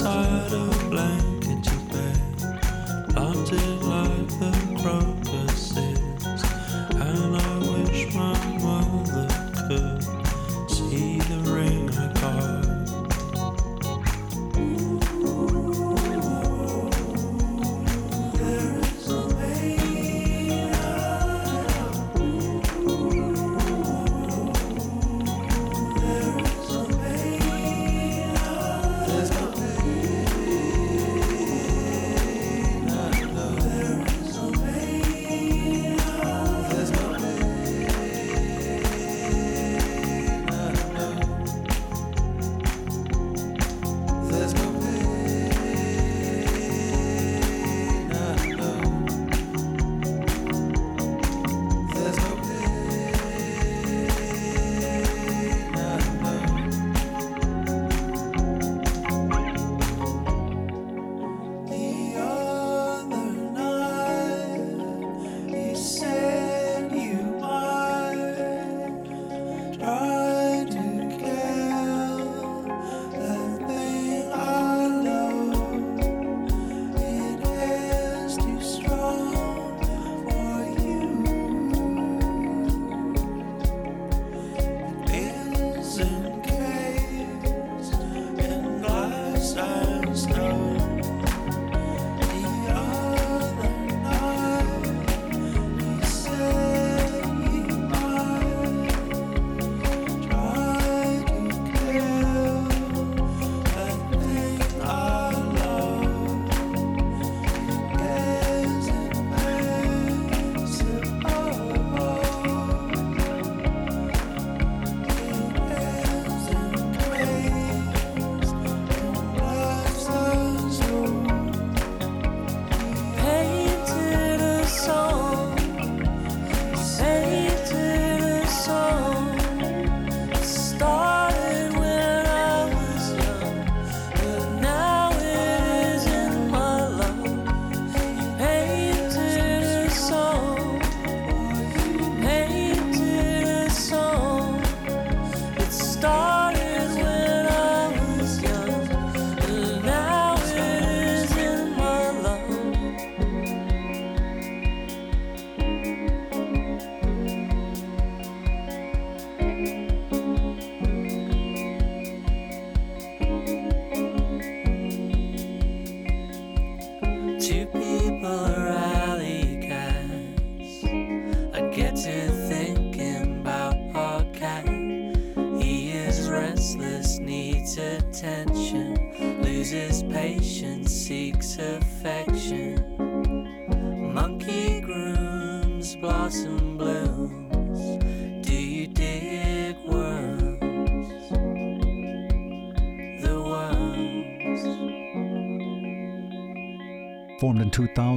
sleep inside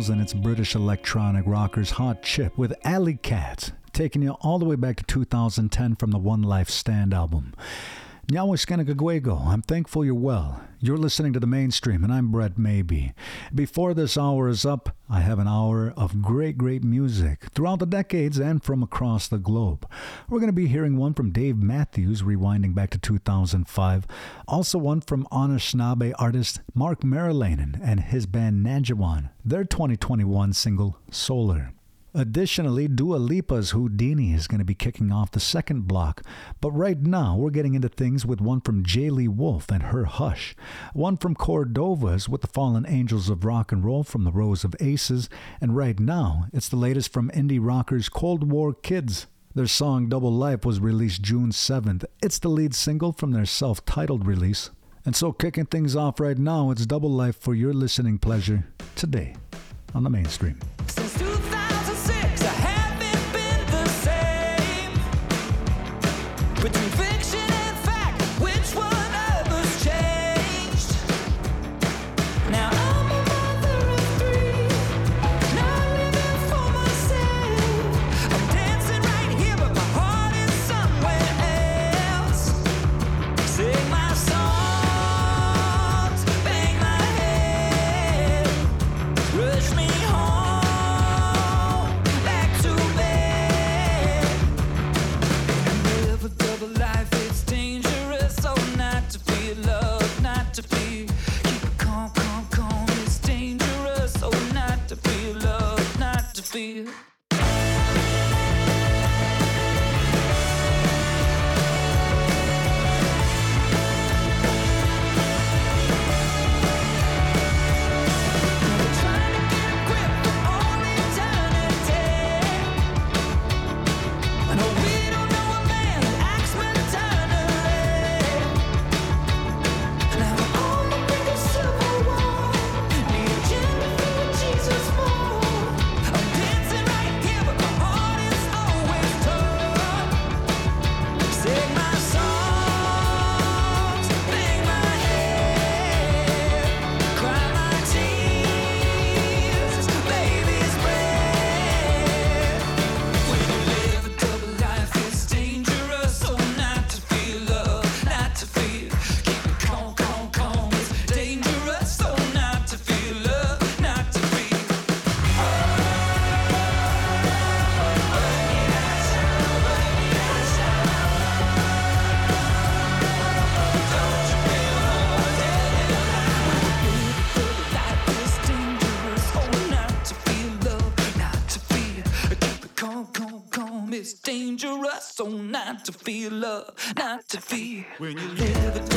in 2000, it's British electronic rockers Hot Chip with Alley Cats, taking you all the way back to 2010 from the One Life Stand album. Nyawiskanagagwego, I'm thankful you're well. You're listening to the mainstream, and I'm Brett Maybe. Before this hour is up, I have an hour of great, great music throughout the decades and from across the globe. We're going to be hearing one from Dave Matthews, rewinding back to 2005. Also, one from Anishinaabe artist Mark Merilanen and his band Najawan, their 2021 single Solar. Additionally, Dua Lipa's Houdini is going to be kicking off the second block. But right now, we're getting into things with one from Jayli Wolf and her Hush, one from Cordova's with the Fallen Angels of Rock and Roll from the Rose of Aces, and right now, it's the latest from indie rockers Cold War Kids. Their song Double Life was released June 7th. It's the lead single from their self titled release. And so, kicking things off right now, it's Double Life for your listening pleasure today on the mainstream. Between not not to feel love, not to feel. When you live a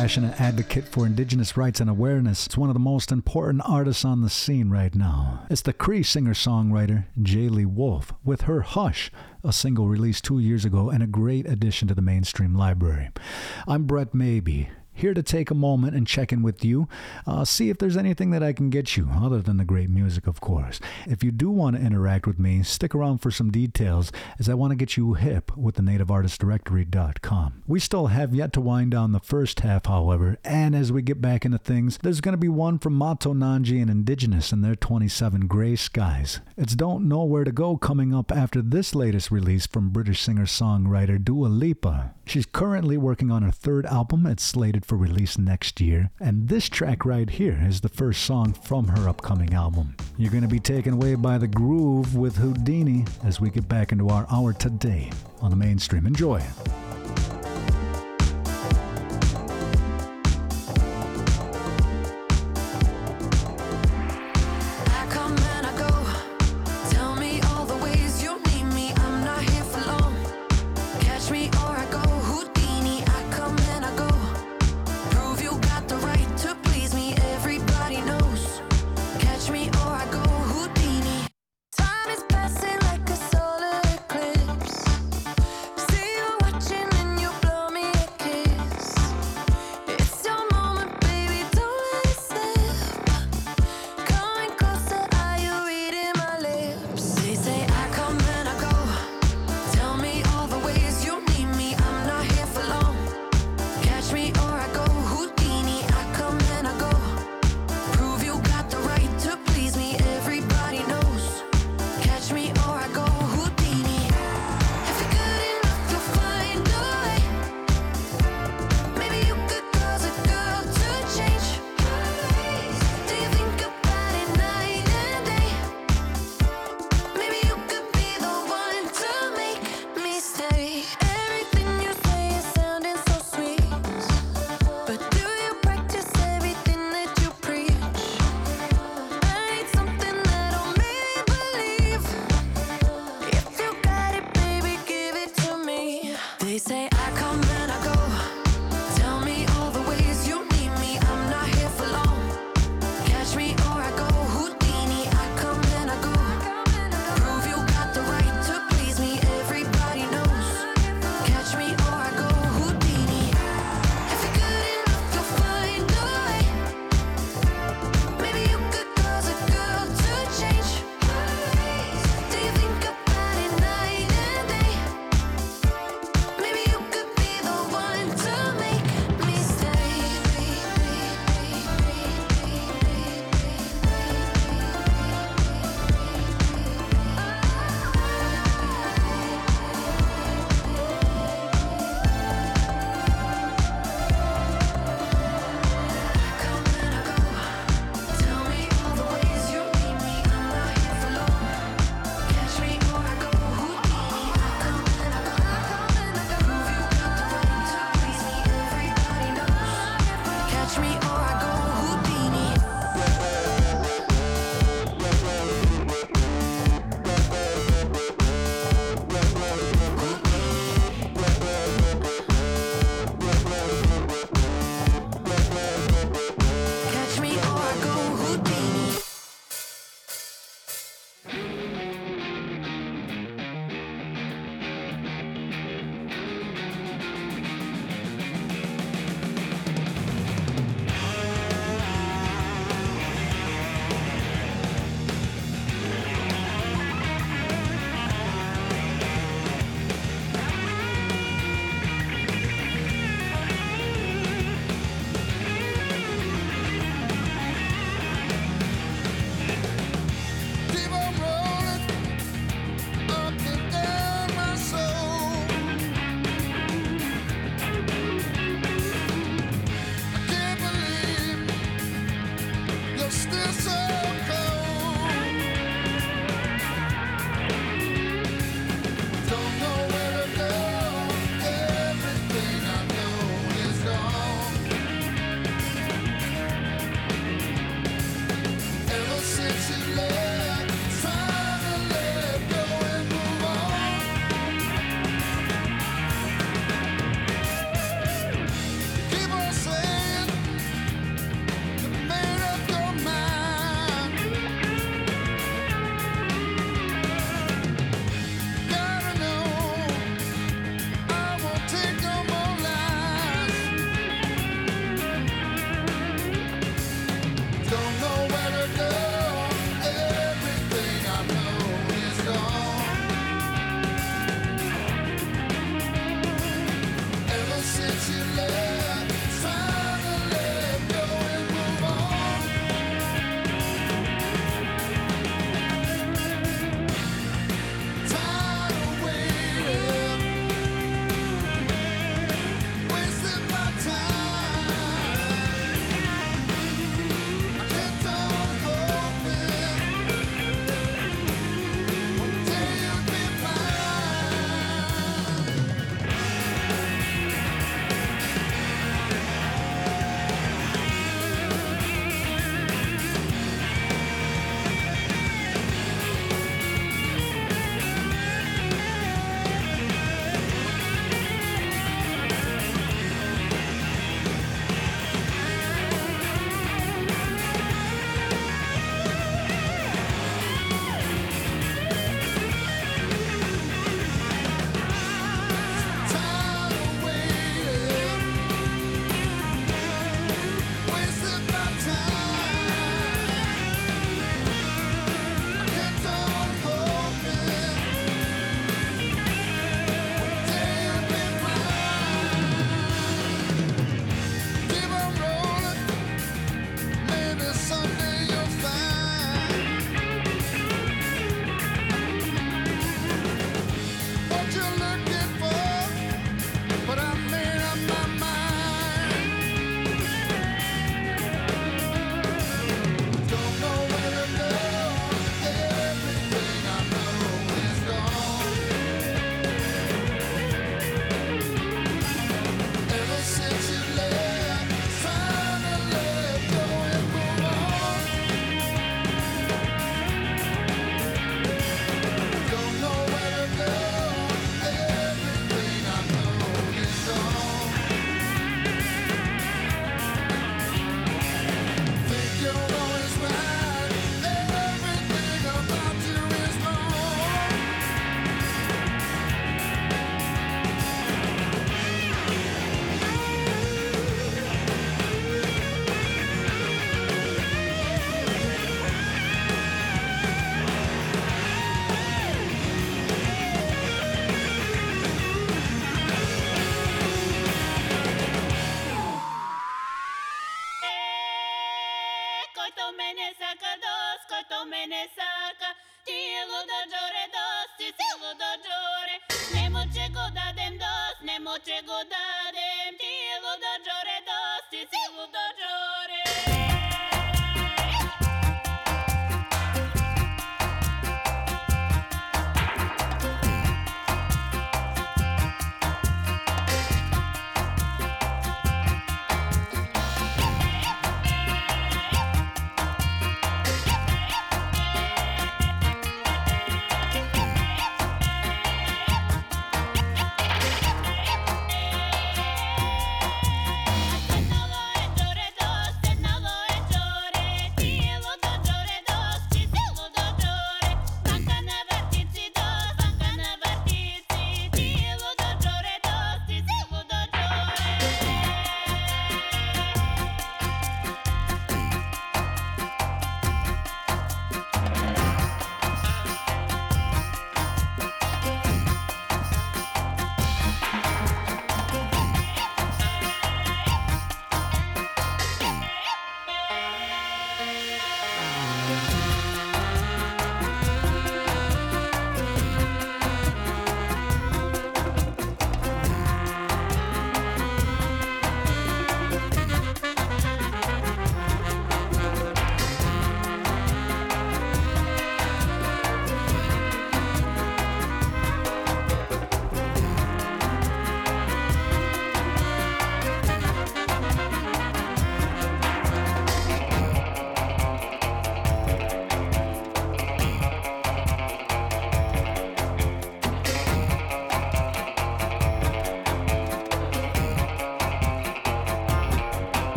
passionate advocate for Indigenous rights and awareness, it's one of the most important artists on the scene right now. It's the Cree singer songwriter Jayli Wolf with her Hush, a single released two years ago and a great addition to the mainstream library. I'm Brett Maybe. Here to take a moment and check in with you, uh, see if there's anything that I can get you, other than the great music, of course. If you do want to interact with me, stick around for some details, as I want to get you hip with the nativeartistdirectory.com. We still have yet to wind down the first half, however, and as we get back into things, there's going to be one from Mato Nanji and Indigenous and their 27 Gray Skies. It's Don't Know Where to Go coming up after this latest release from British singer songwriter Dua Lipa. She's currently working on her third album. It's slated for release next year. And this track right here is the first song from her upcoming album. You're going to be taken away by the groove with Houdini as we get back into our hour today on the mainstream. Enjoy.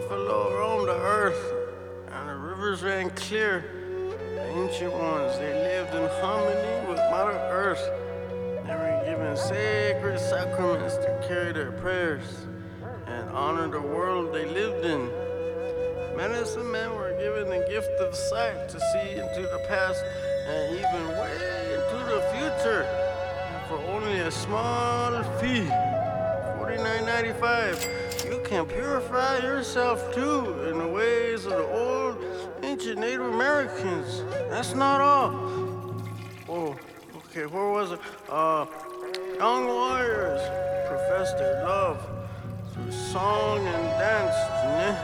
Buffalo roamed the earth, and the rivers ran clear. The ancient ones, they lived in harmony with Mother Earth. They were given sacred sacraments to carry their prayers and honor the world they lived in. Medicine men were given the gift of sight to see into the past and even way into the future. And for only a small fee, $49.95, you can purify yourself too in the ways of the old ancient Native Americans. That's not all. Oh, okay, where was it? Uh, young warriors profess their love through song and dance, né?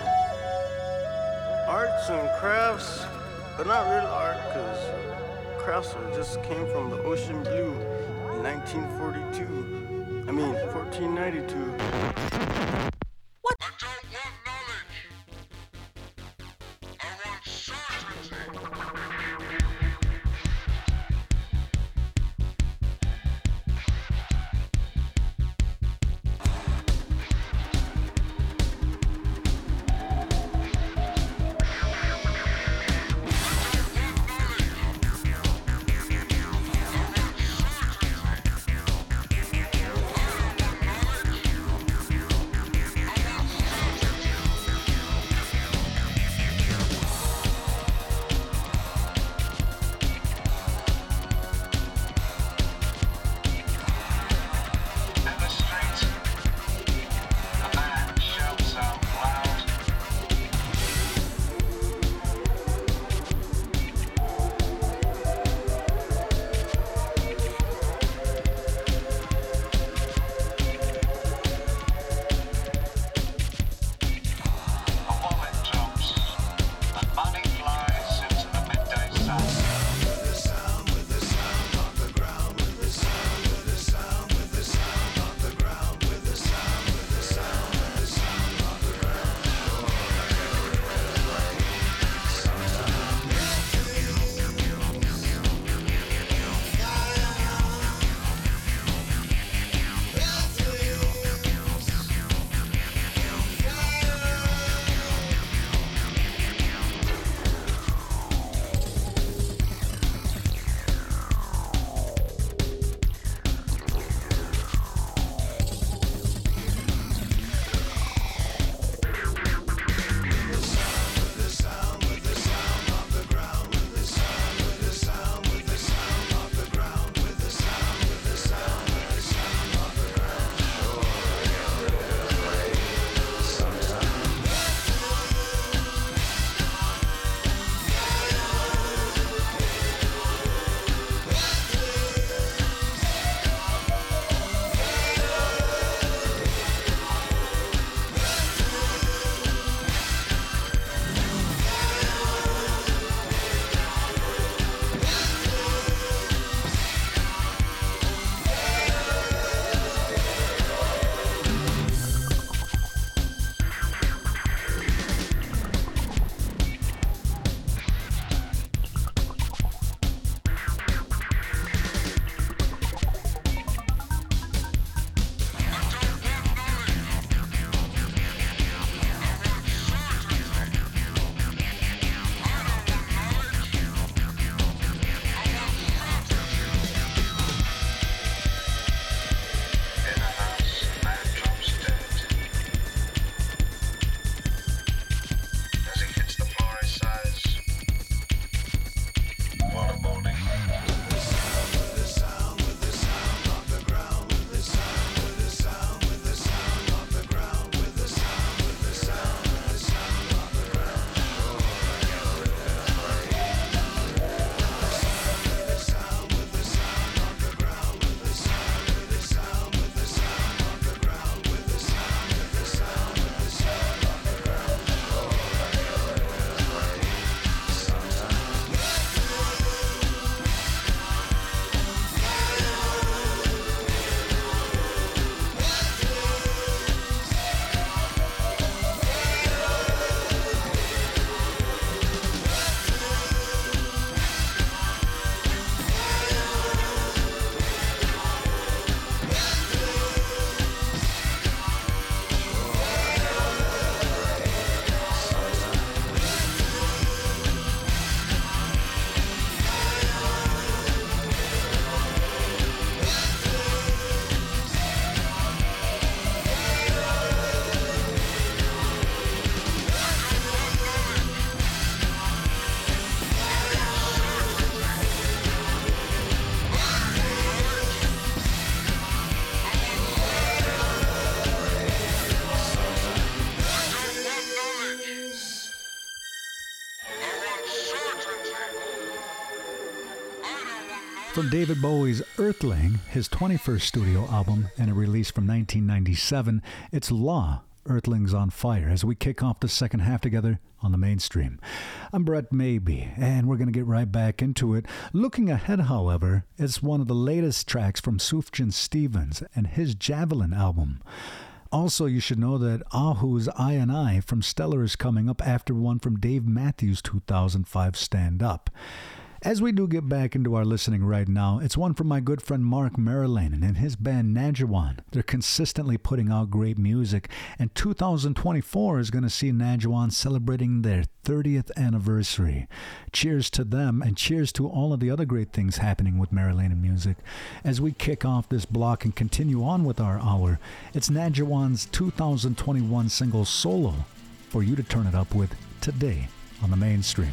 arts and crafts, but not real art, because crafts just came from the ocean blue in 1942. I mean, 1492. David Bowie's Earthling, his 21st studio album, and a release from 1997. It's Law, Earthlings on Fire, as we kick off the second half together on the mainstream. I'm Brett Maybee, and we're going to get right back into it. Looking ahead, however, it's one of the latest tracks from Sufjan Stevens and his Javelin album. Also, you should know that Ahu's I and I from Stellar is coming up after one from Dave Matthews' 2005 Stand Up. As we do get back into our listening right now, it's one from my good friend Mark Marilyn and his band Nadjiwan. They're consistently putting out great music, and 2024 is going to see Nadjiwan celebrating their 30th anniversary. Cheers to them, and cheers to all of the other great things happening with Marilyn music. As we kick off this block and continue on with our hour, it's Nadjiwan's 2021 single Solo for you to turn it up with today on the mainstream.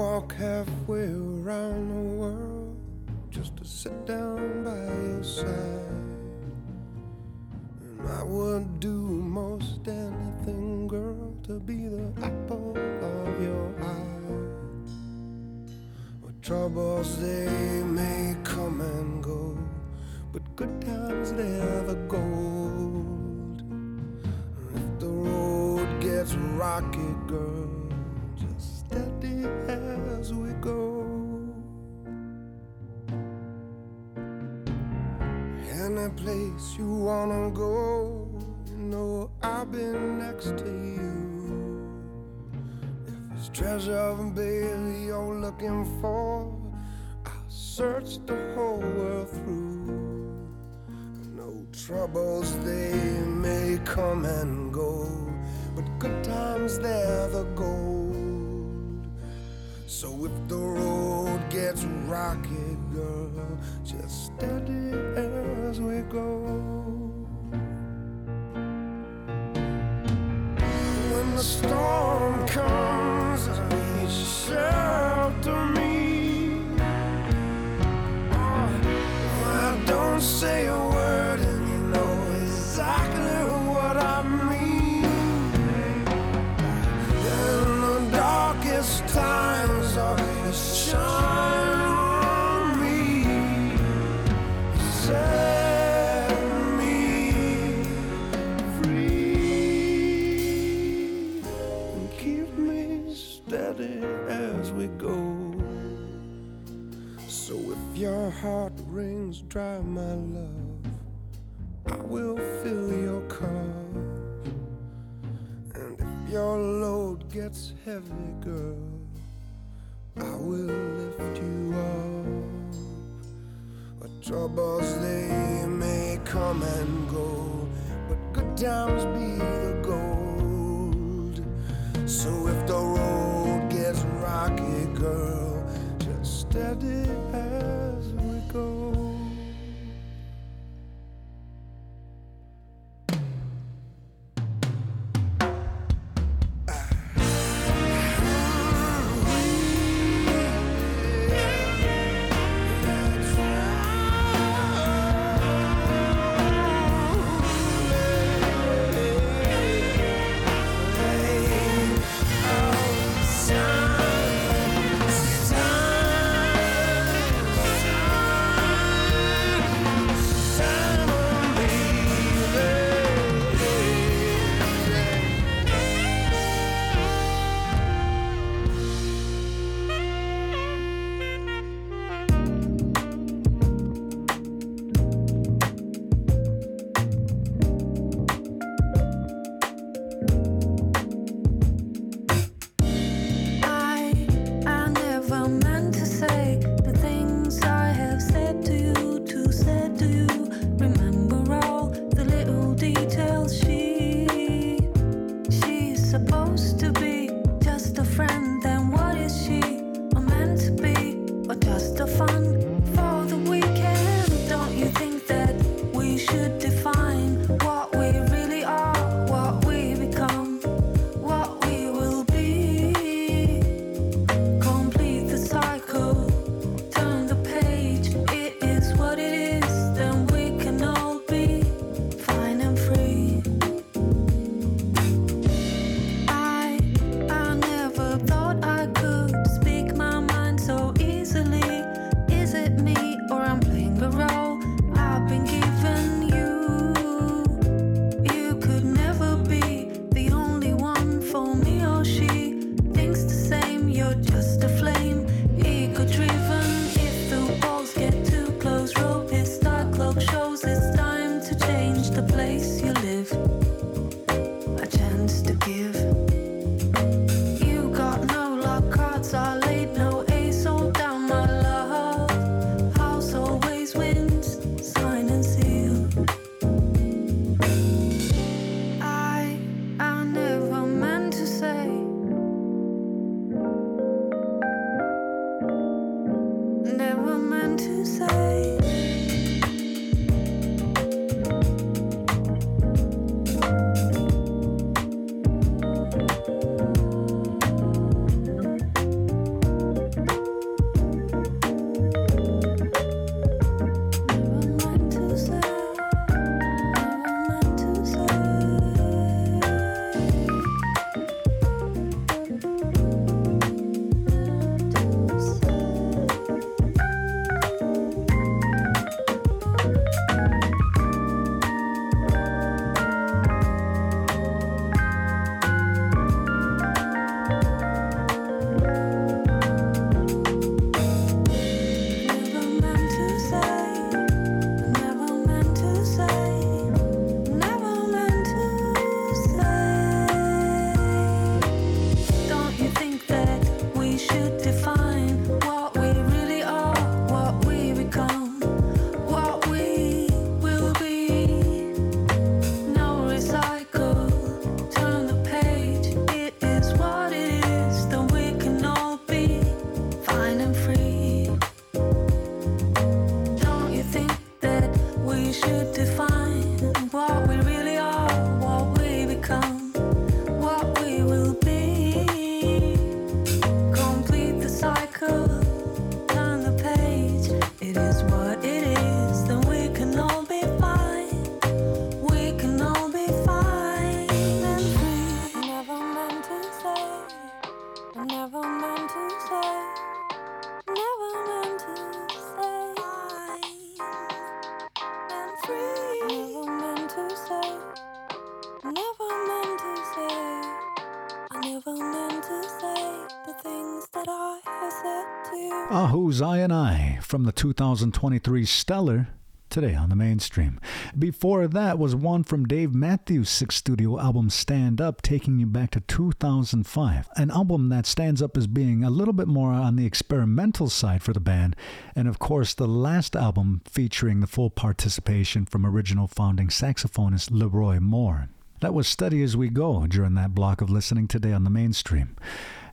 Walk halfway around the world just to sit down by your side. And I would do most anything, girl, to be the apple of your eye. What troubles they may come and go, but good times they're the gold. Treasure, baby, you're looking for, I'll search the whole world through. No troubles, they may come and go, but good times, they're the gold. So if the road gets rocky, girl, just steady as we go. When the storm go. So if your heart rings dry, my love, I will fill your cup. And if your load gets heavy, girl, I will lift you up. But troubles they may come and go, but good times be the gold. So if the road gets rocky, girl, just steady Ahu's I and I from the 2023 Stellar. Today on the mainstream. Before that was one from Dave Matthews' sixth studio album Stand Up, taking you back to 2005. An album that stands up as being a little bit more on the experimental side for the band, and of course, the last album featuring the full participation from original founding saxophonist LeRoi Moore. That was Steady as We Go during that block of listening today on the mainstream.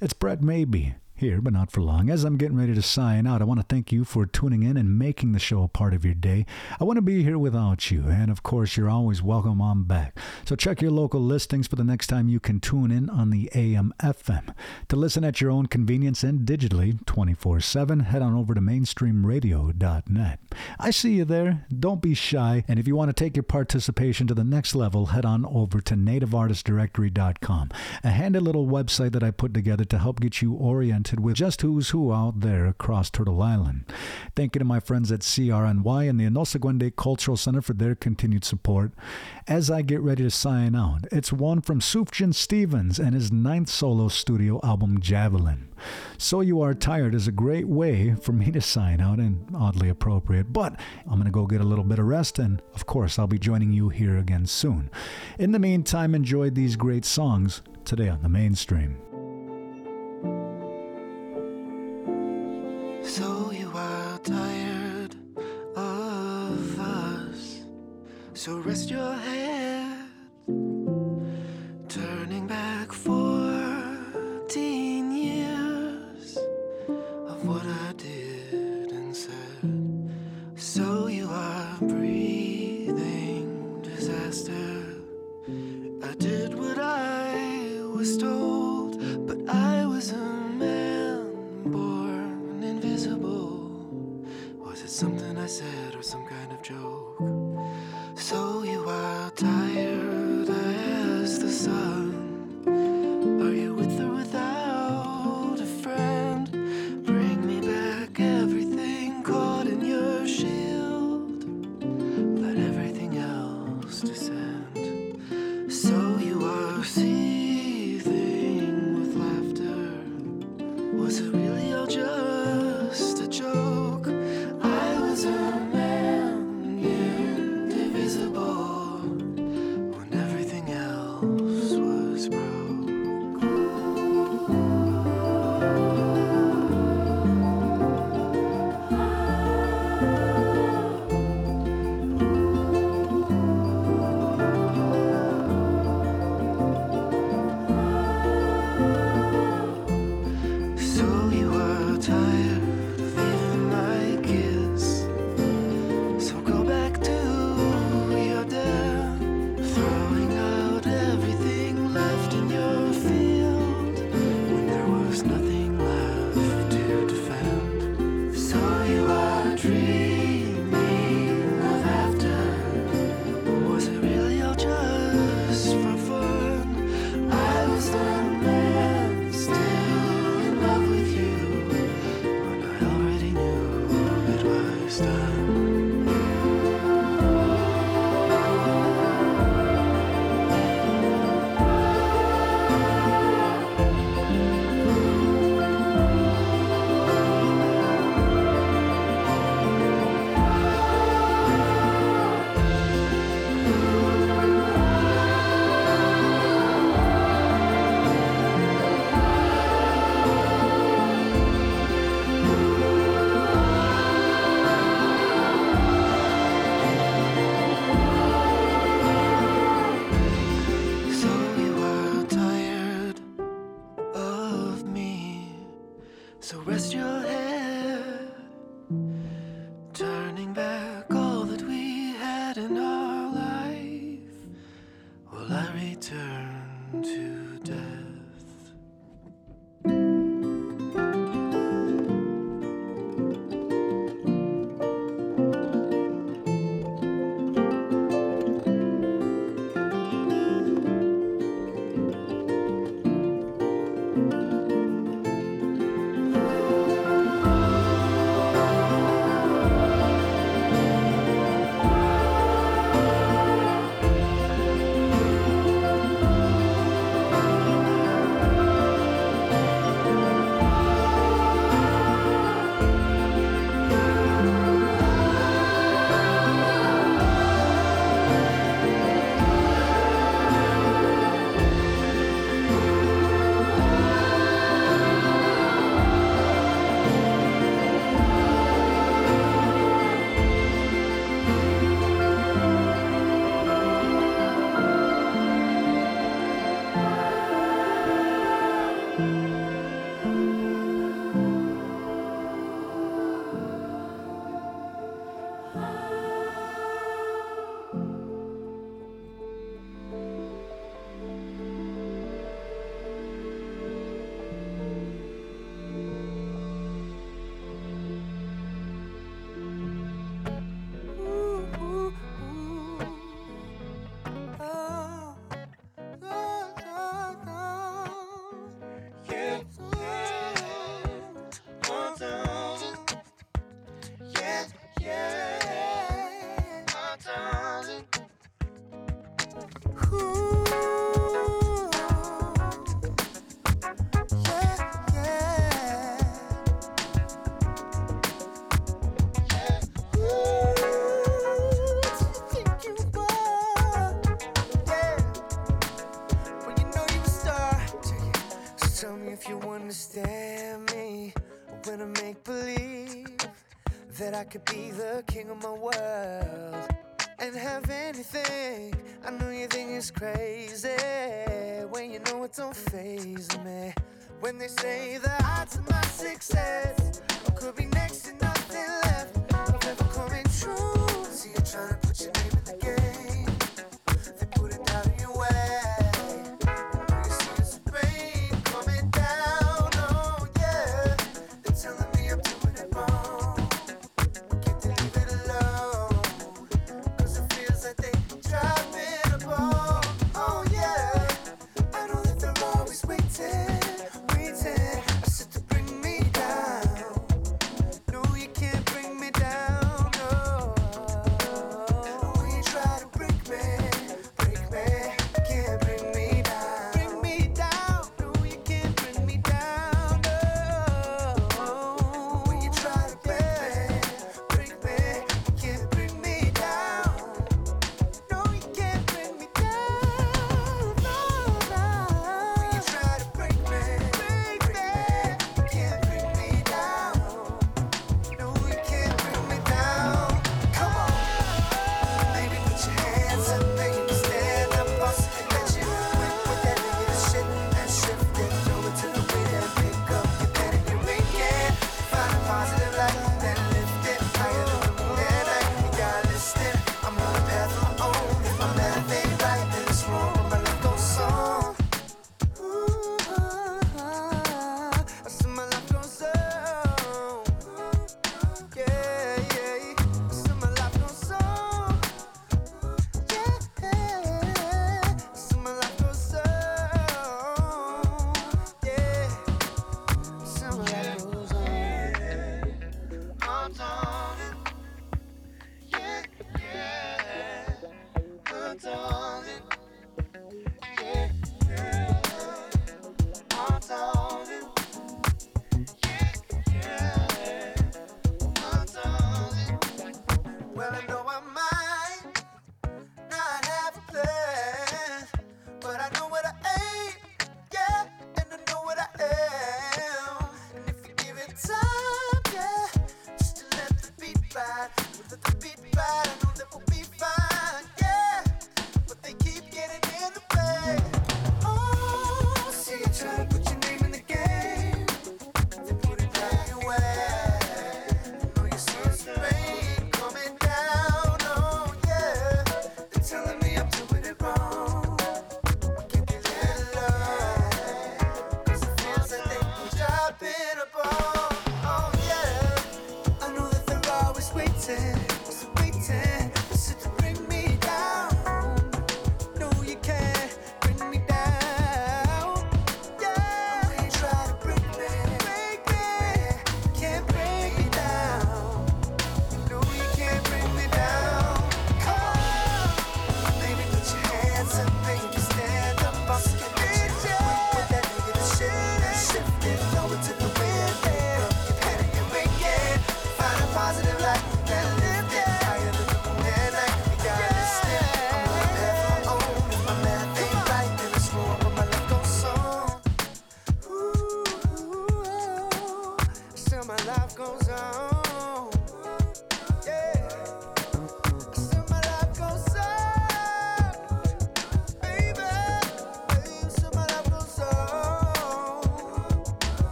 It's Brett Maybee here, but not for long. As I'm getting ready to sign out, I want to thank you for tuning in and making the show a part of your day. I want to be here without you, and of course, you're always welcome on back. So check your local listings for the next time you can tune in on the AM FM. To listen at your own convenience and digitally 24 7, head on over to mainstreamradio.net. I see you there. Don't be shy, and if you want to take your participation to the next level, head on over to nativeartistdirectory.com, a handy little website that I put together to help get you oriented with just who's who out there across Turtle Island. Thank you to my friends at CRNY and the Enosa Cultural Center for their continued support. As I get ready to sign out, it's one from Sufjan Stevens and his ninth solo studio album, Javelin. So You Are Tired is a great way for me to sign out and oddly appropriate, but I'm going to go get a little bit of rest and, of course, I'll be joining you here again soon. In the meantime, enjoy these great songs today on the mainstream. So you are tired of us. So rest your head. Said or some kind of joke? So you could be the king of my world and have anything. I know you think it's crazy when you know it don't phase me. When they say that odds of my success could be